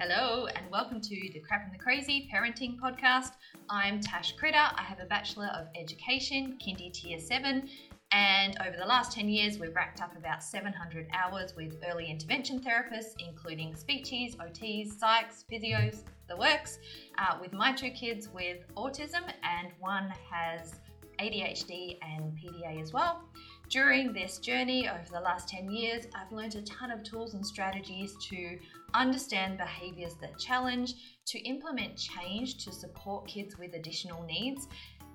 Hello, and welcome to the Crap and the Crazy Parenting Podcast. I'm Tash Kritter. I have a Bachelor of Education, Kindy Tier 7, and over the last 10 years, we've racked up about 700 hours with early intervention therapists, including speechies, OTs, psychs, physios, the works, uh, with my two kids with autism, and one has ADHD and PDA as well. During this journey over the last 10 years, I've learned a ton of tools and strategies to understand behaviors that challenge, to implement change to support kids with additional needs,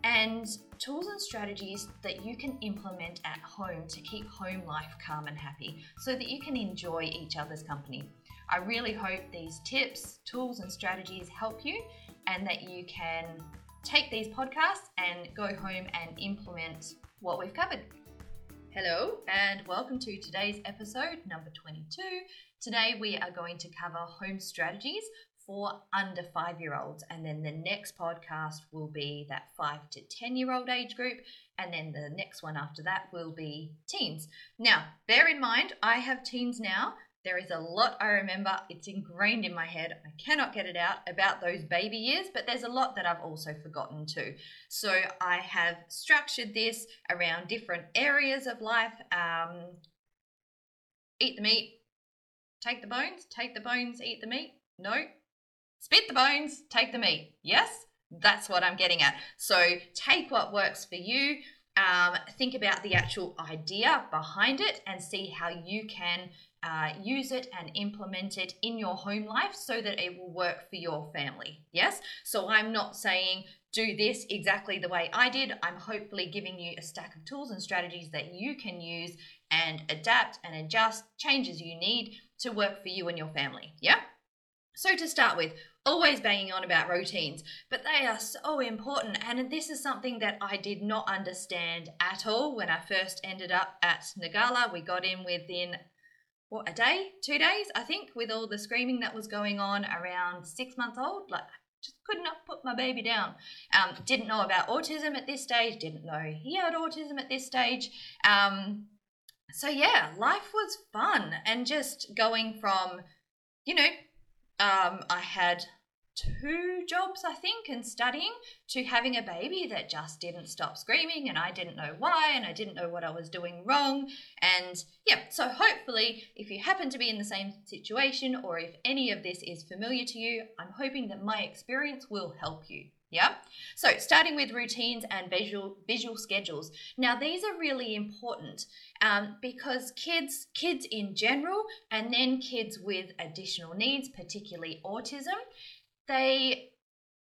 and tools and strategies that you can implement at home to keep home life calm and happy so that you can enjoy each other's company. I really hope these tips, tools, and strategies help you and that you can take these podcasts and go home and implement what we've covered. Hello, and welcome to today's episode, number 22. Today, we are going to cover home strategies for under five year olds, and then the next podcast will be that five to 10 year old age group, and then the next one after that will be teens. Now, bear in mind, I have teens now, there is a lot I remember. It's ingrained in my head. I cannot get it out about those baby years, but there's a lot that I've also forgotten too. So I have structured this around different areas of life. Um, eat the meat, take the bones, take the bones, eat the meat. No. Spit the bones, take the meat. Yes? That's what I'm getting at. So take what works for you. Um, think about the actual idea behind it and see how you can uh, use it and implement it in your home life so that it will work for your family. Yes? So I'm not saying do this exactly the way I did. I'm hopefully giving you a stack of tools and strategies that you can use and adapt and adjust changes you need to work for you and your family. Yeah? So, to start with, always banging on about routines, but they are so important. And this is something that I did not understand at all when I first ended up at Ngala. We got in within what a day, two days, I think, with all the screaming that was going on around six months old. Like, just could not put my baby down. Um, didn't know about autism at this stage. Didn't know he had autism at this stage. Um, so yeah, life was fun and just going from, you know, um, I had two jobs, I think, and studying to having a baby that just didn't stop screaming and I didn't know why and I didn't know what I was doing wrong. And yeah, so hopefully, if you happen to be in the same situation or if any of this is familiar to you, I'm hoping that my experience will help you. Yeah. So starting with routines and visual visual schedules. Now these are really important um, because kids kids in general, and then kids with additional needs, particularly autism, they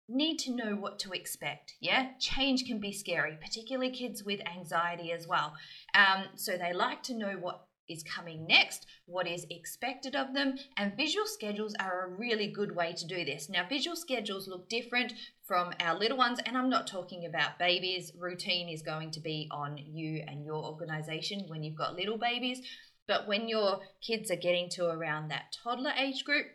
need to know what to expect. Yeah, change can be scary, particularly kids with anxiety as well. Um, so they like to know what is coming next, what is expected of them, and visual schedules are a really good way to do this. Now, visual schedules look different from our little ones, and I'm not talking about babies. Routine is going to be on you and your organization when you've got little babies. But when your kids are getting to around that toddler age group,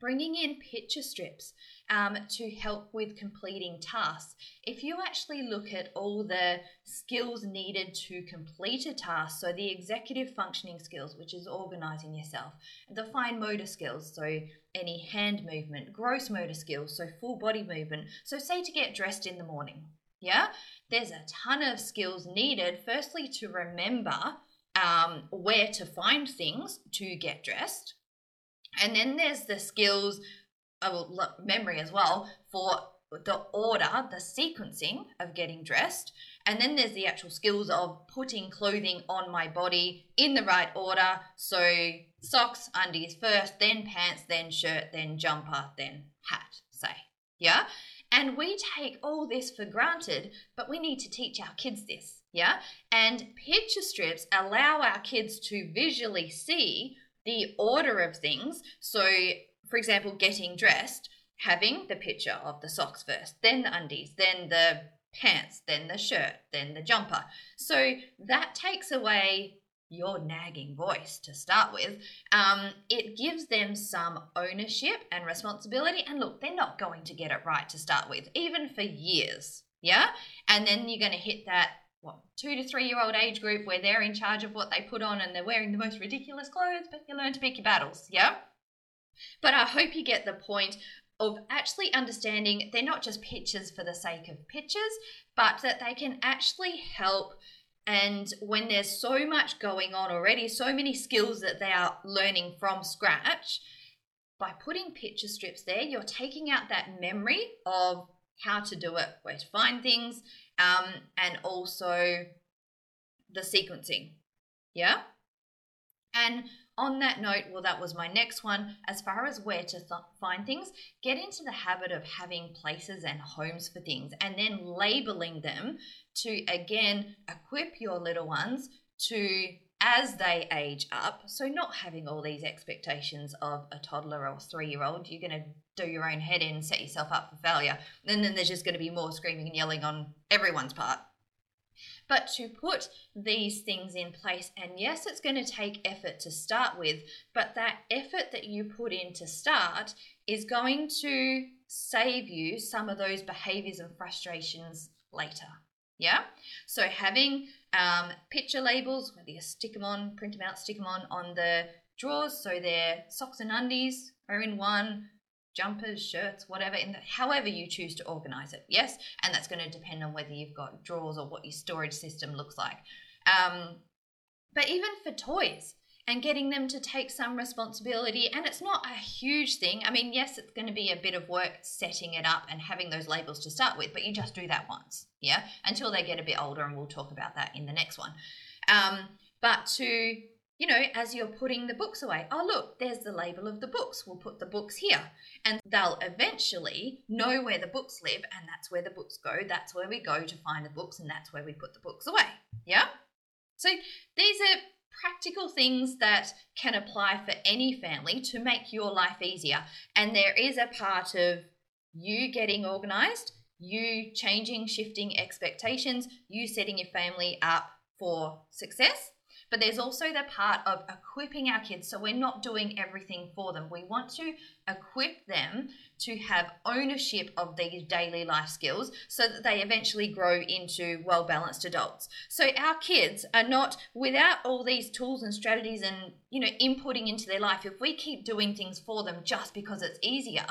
bringing in picture strips um, to help with completing tasks. If you actually look at all the skills needed to complete a task, so the executive functioning skills, which is organizing yourself, the fine motor skills, so any hand movement, gross motor skills, so full body movement, so say to get dressed in the morning. Yeah, there's a ton of skills needed, firstly, to remember um, where to find things to get dressed and then there's the skills, uh, of memory as well, for the order, the sequencing of getting dressed. And then there's the actual skills of putting clothing on my body in the right order. So socks, undies first, then pants, then shirt, then jumper, then hat, say. Yeah? And we take all this for granted, but we need to teach our kids this. Yeah? And picture strips allow our kids to visually see the order of things. So, for example, getting dressed, having the picture of the socks first, then the undies, then the pants, then the shirt, then the jumper. So that takes away your nagging voice to start with. Um, it gives them some ownership and responsibility. And look, they're not going to get it right to start with, even for years. Yeah. And then you're going to hit that what two to three year old age group where they're in charge of what they put on and they're wearing the most ridiculous clothes, but you learn to pick your battles, yeah? But I hope you get the point of actually understanding they're not just pictures for the sake of pictures, but that they can actually help. And when there's so much going on already, so many skills that they are learning from scratch, by putting picture strips there, you're taking out that memory of how to do it, where to find things, um, and also the sequencing. Yeah? And on that note, well, that was my next one. As far as where to th- find things, get into the habit of having places and homes for things and then labeling them to again equip your little ones to as they age up. So, not having all these expectations of a toddler or three year old, you're going to do your own head in, set yourself up for failure. And then there's just going to be more screaming and yelling on everyone's part but to put these things in place. And yes, it's going to take effort to start with, but that effort that you put in to start is going to save you some of those behaviors and frustrations later. Yeah. So having um, picture labels, whether you stick them on, print them out, stick them on on the drawers, so their socks and undies are in one, jumpers, shirts, whatever, in the, however you choose to organize it. Yes, and that's going to depend on whether you've got drawers or what your storage system looks like. Um, but even for toys and getting them to take some responsibility, and it's not a huge thing. I mean, yes, it's going to be a bit of work setting it up and having those labels to start with, but you just do that once, yeah, until they get a bit older, and we'll talk about that in the next one. Um, but to you know, as you're putting the books away, oh, look, there's the label of the books. We'll put the books here. And they'll eventually know where the books live, and that's where the books go. That's where we go to find the books, and that's where we put the books away. Yeah? So these are practical things that can apply for any family to make your life easier. And there is a part of you getting organized, you changing, shifting expectations, you setting your family up for success but there's also the part of equipping our kids so we're not doing everything for them. We want to equip them to have ownership of these daily life skills so that they eventually grow into well balanced adults. So our kids are not without all these tools and strategies and you know inputting into their life if we keep doing things for them just because it's easier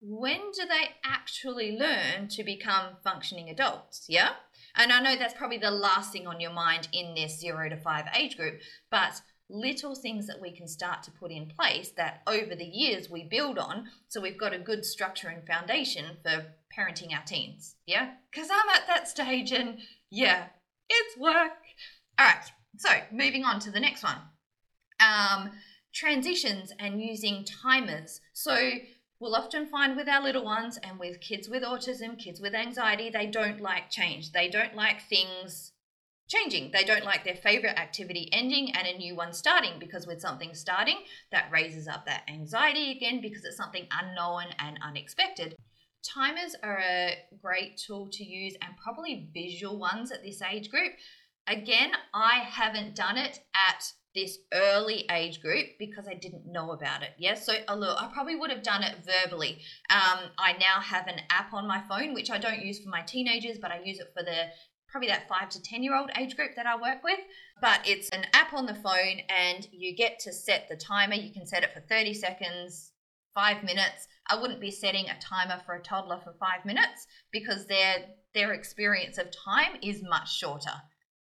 when do they actually learn to become functioning adults? Yeah? And I know that's probably the last thing on your mind in this zero to five age group, but little things that we can start to put in place that over the years we build on so we've got a good structure and foundation for parenting our teens. Yeah? Because I'm at that stage and yeah, it's work. All right, so moving on to the next one. Um, transitions and using timers. So we'll often find with our little ones and with kids with autism, kids with anxiety, they don't like change. They don't like things changing. They don't like their favorite activity ending and a new one starting because with something starting, that raises up that anxiety again because it's something unknown and unexpected. Timers are a great tool to use and probably visual ones at this age group. Again, I haven't done it at this early age group because I didn't know about it. Yes, so look, I probably would have done it verbally. Um, I now have an app on my phone which I don't use for my teenagers, but I use it for the probably that five to 10 year old age group that I work with. But it's an app on the phone and you get to set the timer. You can set it for 30 seconds, five minutes. I wouldn't be setting a timer for a toddler for five minutes because their their experience of time is much shorter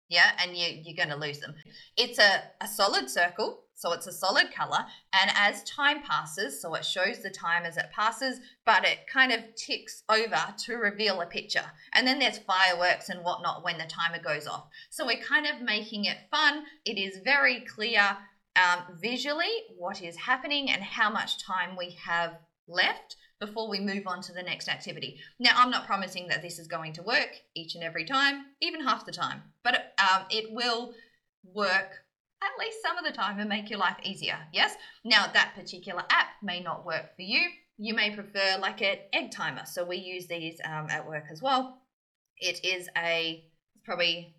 yeah, and you, you're going to lose them. It's a, a solid circle, so it's a solid color. And as time passes, so it shows the time as it passes, but it kind of ticks over to reveal a picture. And then there's fireworks and whatnot when the timer goes off. So we're kind of making it fun. It is very clear um, visually what is happening and how much time we have left before we move on to the next activity. Now, I'm not promising that this is going to work each and every time, even half the time, but um, it will work at least some of the time and make your life easier. Yes? Now, that particular app may not work for you. You may prefer like an egg timer. So we use these um, at work as well. It is a probably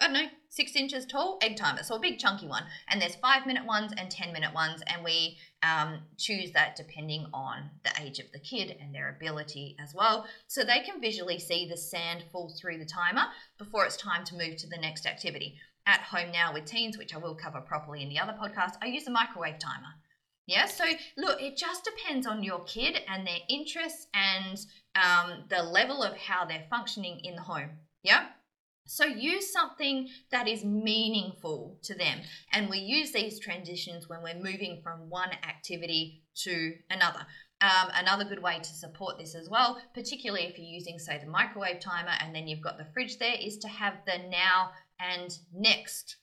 I don't know, six inches tall egg timer. So a big chunky one. And there's five minute ones and 10 minute ones. And we um, choose that depending on the age of the kid and their ability as well. So they can visually see the sand fall through the timer before it's time to move to the next activity. At home now with teens, which I will cover properly in the other podcast, I use a microwave timer. Yeah, so look, it just depends on your kid and their interests and um, the level of how they're functioning in the home. Yeah. So use something that is meaningful to them. And we use these transitions when we're moving from one activity to another. Um, another good way to support this as well, particularly if you're using, say, the microwave timer and then you've got the fridge there, is to have the now and next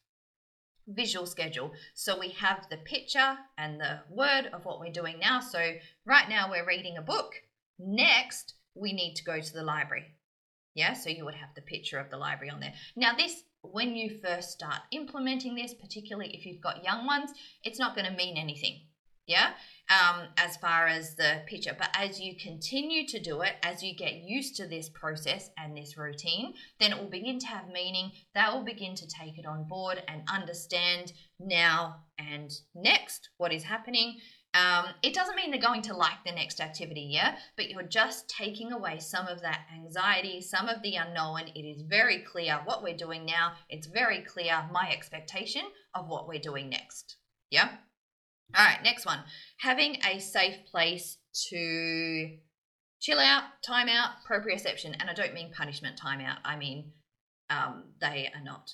visual schedule. So we have the picture and the word of what we're doing now. So right now we're reading a book. Next, we need to go to the library. Yeah, so you would have the picture of the library on there. Now, this, when you first start implementing this, particularly if you've got young ones, it's not going to mean anything yeah um, as far as the picture but as you continue to do it as you get used to this process and this routine then it will begin to have meaning they will begin to take it on board and understand now and next what is happening um, it doesn't mean they're going to like the next activity, yeah, but you're just taking away some of that anxiety, some of the unknown. It is very clear what we're doing now. It's very clear my expectation of what we're doing next. Yeah. All right, next one. Having a safe place to chill out, time out, proprioception. And I don't mean punishment timeout. I mean um, they are not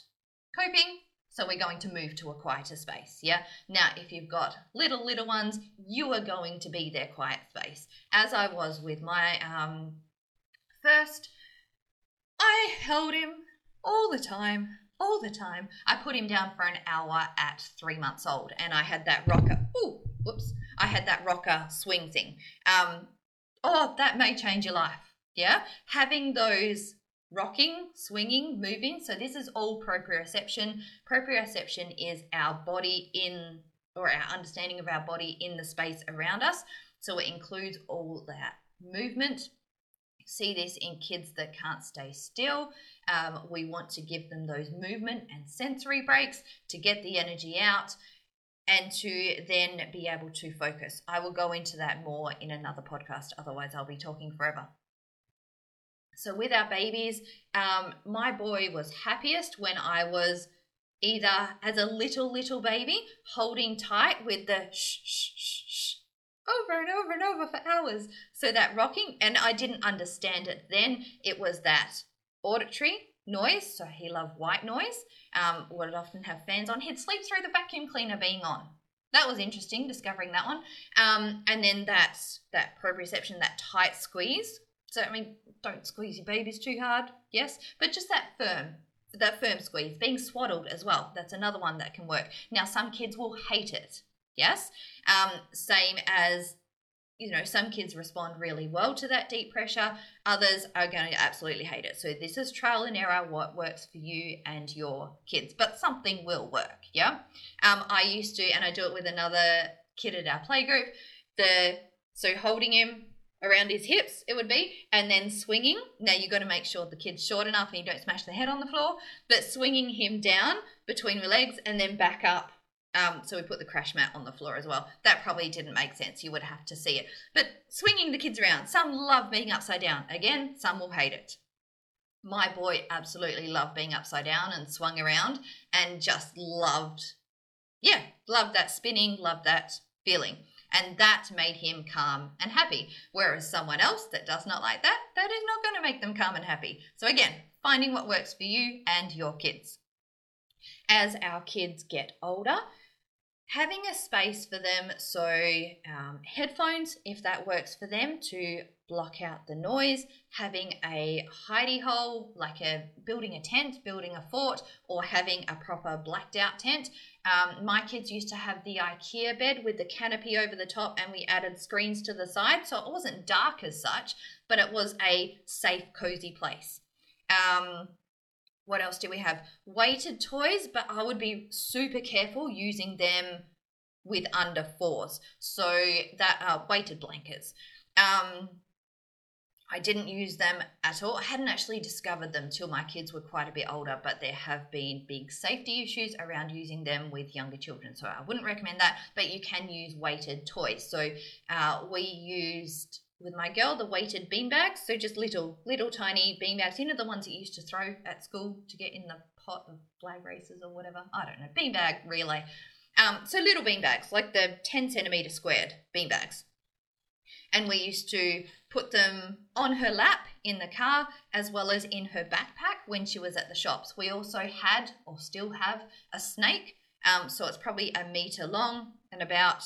coping. So we're going to move to a quieter space. Yeah. Now, if you've got little, little ones, you are going to be their quiet space. As I was with my um, first, I held him all the time all the time. I put him down for an hour at three months old, and I had that rocker. Oh, whoops! I had that rocker swing thing. Um, oh, that may change your life. Yeah, having those rocking, swinging, moving. So this is all proprioception. Proprioception is our body in or our understanding of our body in the space around us. So it includes all that movement, see this in kids that can't stay still. Um, we want to give them those movement and sensory breaks to get the energy out and to then be able to focus. I will go into that more in another podcast, otherwise, I'll be talking forever. So, with our babies, um, my boy was happiest when I was either as a little, little baby holding tight with the shh, shh, shh, shh over and over and over for hours. So that rocking, and I didn't understand it then. It was that auditory noise. So he loved white noise. Um, would often have fans on. He'd sleep through the vacuum cleaner being on. That was interesting discovering that one. Um, and then that that proprioception, that tight squeeze. So I mean, don't squeeze your babies too hard, yes, but just that firm, that firm squeeze, being swaddled as well. That's another one that can work. Now, some kids will hate it. Yes. Um, same as, you know, some kids respond really well to that deep pressure, others are going to absolutely hate it. So, this is trial and error what works for you and your kids, but something will work. Yeah. Um, I used to, and I do it with another kid at our playgroup, the so holding him around his hips, it would be, and then swinging. Now you've got to make sure the kid's short enough and you don't smash the head on the floor, but swinging him down between your legs and then back up um, so we put the crash mat on the floor as well. That probably didn't make sense. You would have to see it. But swinging the kids around. Some love being upside down. Again, some will hate it. My boy absolutely loved being upside down and swung around and just loved, yeah, loved that spinning, loved that feeling. And that made him calm and happy. Whereas someone else that does not like that, that is not going to make them calm and happy. So again, finding what works for you and your kids. As our kids get older, having a space for them so um, headphones if that works for them to block out the noise having a hidey hole like a building a tent building a fort or having a proper blacked out tent. Um, my kids used to have the ikea bed with the canopy over the top and we added screens to the side so it wasn't dark as such but it was a safe cozy place. Um, what else do we have? Weighted toys, but I would be super careful using them with under fours. So that uh, weighted blankets. Um, I didn't use them at all. I hadn't actually discovered them till my kids were quite a bit older, but there have been big safety issues around using them with younger children. So I wouldn't recommend that, but you can use weighted toys. So uh, we used with my girl the weighted bean bags so just little little tiny bean bags you know the ones that you used to throw at school to get in the pot of flag races or whatever i don't know bean bag relay Um, so little bean bags, like the 10 centimeter squared bean bags. And we used to put them on her lap in the car as well as in her backpack when she was at the shops. We also had or still have a snake. Um, so it's probably a meter long and about,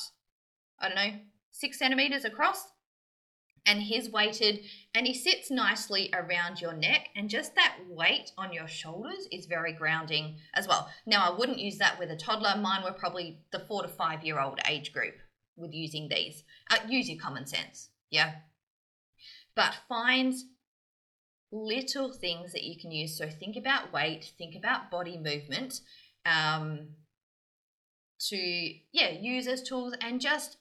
I don't know, six centimeters across and he's weighted and he sits nicely around your neck and just that weight on your shoulders is very grounding as well. Now i wouldn't use that with a toddler. Mine were probably the four to five year old age group with using these. Uh, use your common sense yeah. But find little things that you can use. So think about weight think about body movement um, to yeah use as tools and just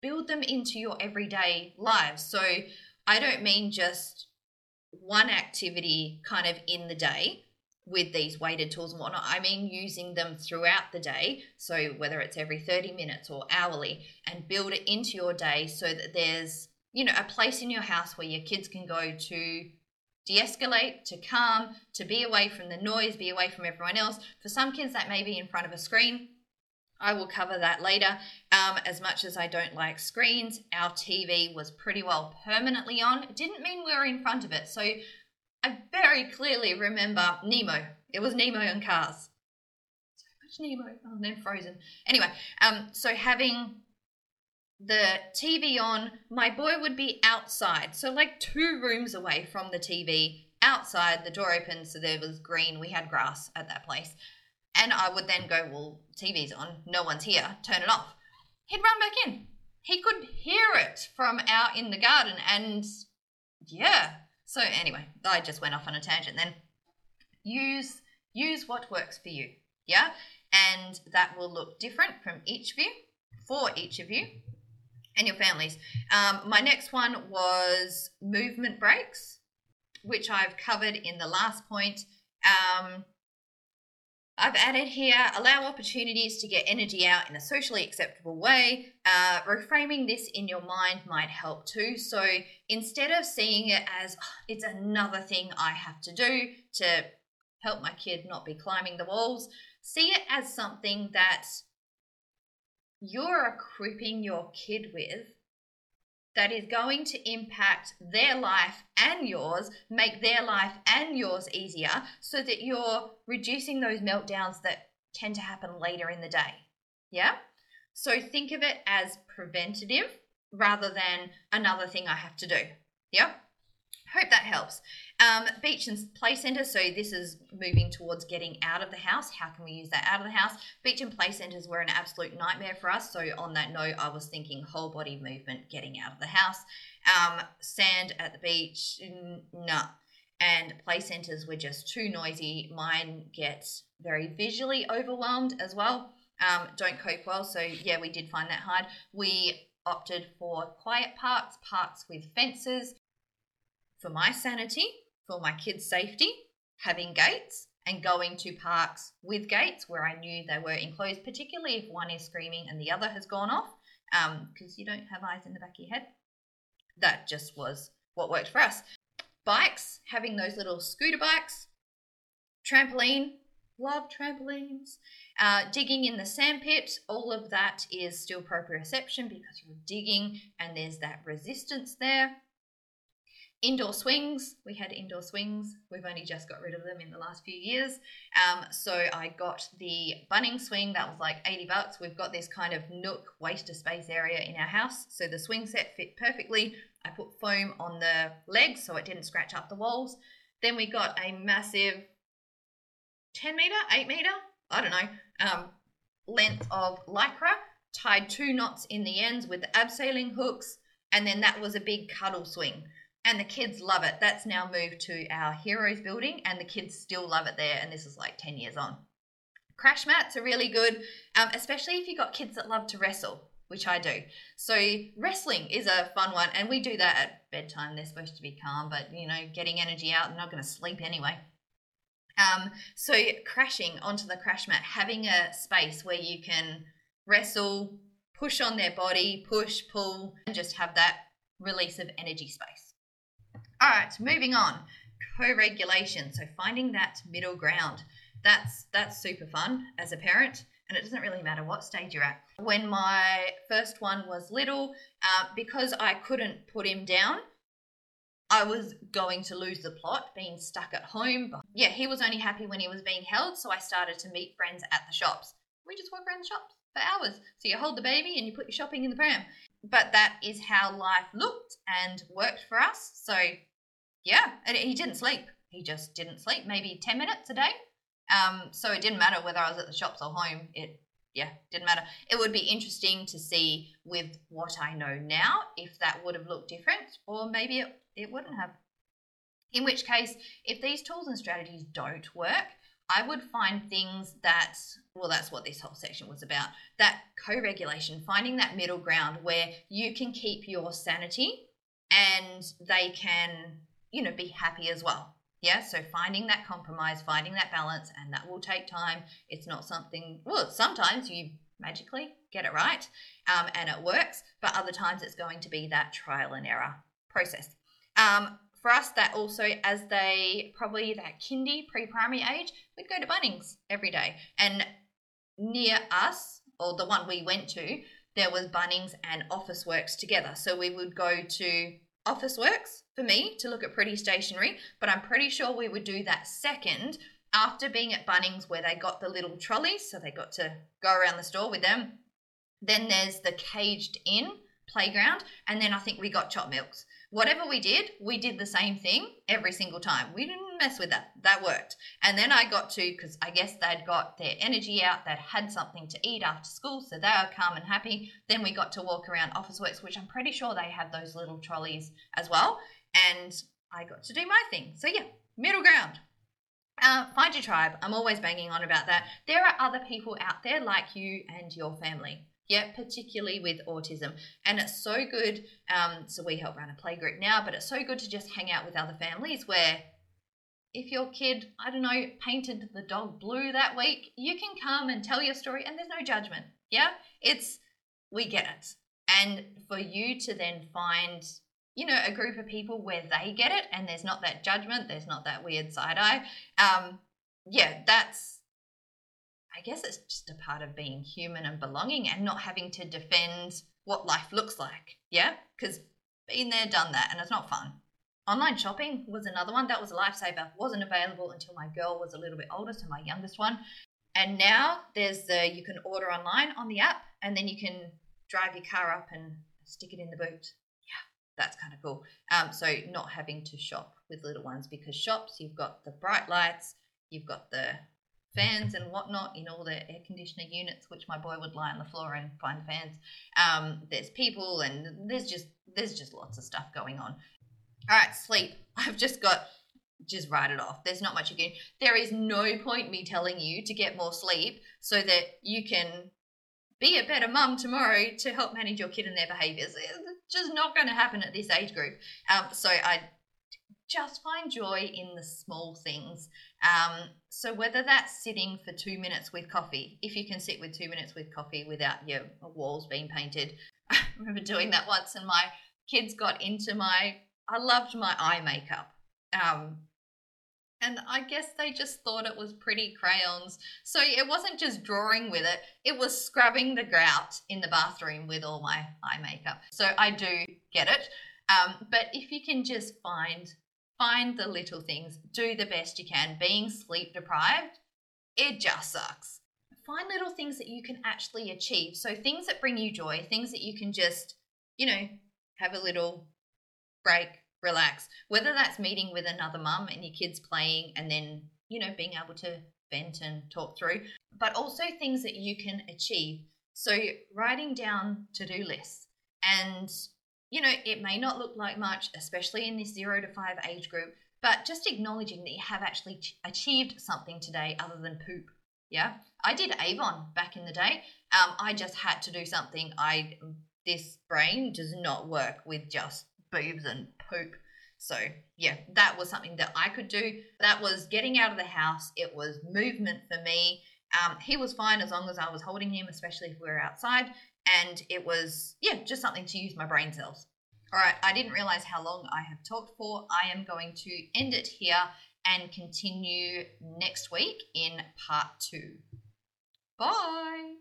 build them into your everyday lives. So I don't mean just one activity kind of in the day with these weighted tools and whatnot. I mean using them throughout the day. So whether it's every 30 minutes or hourly and build it into your day so that there's, you know, a place in your house where your kids can go to de-escalate, to calm, to be away from the noise, be away from everyone else. For some kids that may be in front of a screen I will cover that later. Um, as much as I don't like screens, our TV was pretty well permanently on. It didn't mean we were in front of it. So I very clearly remember Nemo. It was Nemo and cars. So much Nemo. Oh, and then Frozen. Anyway, um, so having the TV on, my boy would be outside. So like two rooms away from the TV, outside, the door open, so there was green. We had grass at that place. And I would then go, well, TV's on, no one's here, turn it off. He'd run back in. He could hear it from out in the garden. And yeah. So anyway, I just went off on a tangent then. Use use what works for you. Yeah? And that will look different from each of you, for each of you and your families. Um, my next one was movement breaks, which I've covered in the last point. Um, I've added here allow opportunities to get energy out in a socially acceptable way. Uh, reframing this in your mind might help too. So instead of seeing it as oh, it's another thing I have to do to help my kid not be climbing the walls, see it as something that you're equipping your kid with that is going to impact their life and yours, make their life and yours easier, so that you're reducing those meltdowns that tend to happen later in the day. Yeah? So think of it as preventative rather than another thing I have to do. Yeah? Hope that helps. Um, beach and play centres. So this is moving towards getting out of the house. How can we use that out of the house? Beach and play centres were an absolute nightmare for us. So on that note, I was thinking whole body movement, getting out of the house. Um, sand at the beach, no. Nah. And play centres were just too noisy. Mine gets very visually overwhelmed as well. Um, don't cope well. So yeah, we did find that hard. We opted for quiet parks, parks with fences for my sanity, for my kids' safety, having gates and going to parks with gates where I knew they were enclosed, particularly if one is screaming and the other has gone off, because um, you don't have eyes in the back of your head. That just was what worked for us. Bikes, having those little scooter bikes, trampoline, love trampolines, uh, digging in the sandpit, all of that is still proprioception because you're digging and there's that resistance there. Indoor swings, we had indoor swings. We've only just got rid of them in the last few years. Um, so I got the Bunnings swing, that was like 80 bucks. We've got this kind of nook waste space area in our house. So the swing set fit perfectly. I put foam on the legs so it didn't scratch up the walls. Then we got a massive 10 meter, 8 meter, I don't know, um, length of lycra, tied two knots in the ends with the abseiling hooks, and then that was a big cuddle swing and the kids love it. That's now moved to our Heroes building, and the kids still love it there. And this is like 10 years on. Crash mats are really good, um, especially if you've got kids that love to wrestle, which I do. So, wrestling is a fun one, and we do that at bedtime. They're supposed to be calm, but you know, getting energy out, they're not going to sleep anyway. Um, so, crashing onto the crash mat, having a space where you can wrestle, push on their body, push, pull, and just have that release of energy space. All right, moving on. Co-regulation. So finding that middle ground. That's that's super fun as a parent. And it doesn't really matter what stage you're at. When my first one was little, uh, because I couldn't put him down, I was going to lose the plot being stuck at home. But yeah, he was only happy when he was being held, so I started to meet friends at the shops. We just walk around the shops for hours. So you hold the baby and you put your shopping in the pram. But that is how life looked and worked for us. So yeah, he didn't sleep. He just didn't sleep. Maybe 10 minutes a day. Um, so it didn't matter whether I was at the shops or home. It yeah, didn't matter. It would be interesting to see with what I know now if that would have looked different, or maybe it, it wouldn't have. In which case, if these tools and strategies don't work, I would find things that, well, that's what this whole section was about that co regulation, finding that middle ground where you can keep your sanity and they can, you know, be happy as well. Yeah, so finding that compromise, finding that balance, and that will take time. It's not something, well, sometimes you magically get it right um, and it works, but other times it's going to be that trial and error process. Um, for us, that also, as they probably that kindy pre primary age, we'd go to Bunnings every day. And near us, or the one we went to, there was Bunnings and Officeworks together. So we would go to Officeworks for me to look at pretty stationery, but I'm pretty sure we would do that second after being at Bunnings where they got the little trolleys, so they got to go around the store with them. Then there's the caged in playground, and then I think we got chop milks whatever we did, we did the same thing every single time. We didn't mess with that. That worked. And then I got to, because I guess they'd got their energy out, they'd had something to eat after school, so they were calm and happy. Then we got to walk around Officeworks, which I'm pretty sure they have those little trolleys as well. And I got to do my thing. So yeah, middle ground. Uh, find your tribe. I'm always banging on about that. There are other people out there like you and your family yeah, particularly with autism. And it's so good. Um, so we help run a play group now, but it's so good to just hang out with other families where if your kid, I don't know, painted the dog blue that week, you can come and tell your story and there's no judgment. Yeah, it's, we get it. And for you to then find, you know, a group of people where they get it and there's not that judgment, there's not that weird side eye. Um, yeah, that's I guess it's just a part of being human and belonging and not having to defend what life looks like. Yeah? Because been there, done that, and it's not fun. Online shopping was another one that was a lifesaver. Wasn't available until my girl was a little bit older, so my youngest one. And now there's the you can order online on the app, and then you can drive your car up and stick it in the boot. That's kind of cool. Um, so not having to shop with little ones because shops you've got the bright lights, you've got the fans and whatnot in all the air conditioner units, which my boy would lie on the floor and find fans. Um, there's people and there's just there's just lots of stuff going on. All right, sleep. I've just got just write it off. There's not much you can. There is no point me telling you to get more sleep so that you can be a better mum tomorrow to help manage your kid and their behaviors. Just not going to happen at this age group. Um, so I just find joy in the small things. Um, so whether that's sitting for two minutes with coffee, if you can sit with two minutes with coffee without your walls being painted. I remember doing that once, and my kids got into my. I loved my eye makeup. Um, and I guess they just thought it was pretty crayons. So it wasn't just drawing with it, it was scrubbing the grout in the bathroom with all my eye makeup. So I do get it. Um, but if you can just find find the little things, do the best you can. Being sleep deprived, it just sucks. Find little things that you can actually achieve. So, things that bring you joy, things that you can just, you know, have a little break, relax. Whether that's meeting with another mum and your kids playing and then, you know, being able to vent and talk through, but also things that you can achieve. So, writing down to do lists and you know, it may not look like much, especially in this zero to five age group, but just acknowledging that you have actually achieved something today other than poop. Yeah, I did Avon back in the day. Um, I just had to do something. I this brain does not work with just boobs and poop. So yeah, that was something that I could do. That was getting out of the house. It was movement for me. Um, he was fine as long as I was holding him, especially if we were outside and it was yeah just something to use my brain cells all right i didn't realize how long i have talked for i am going to end it here and continue next week in part two Bye.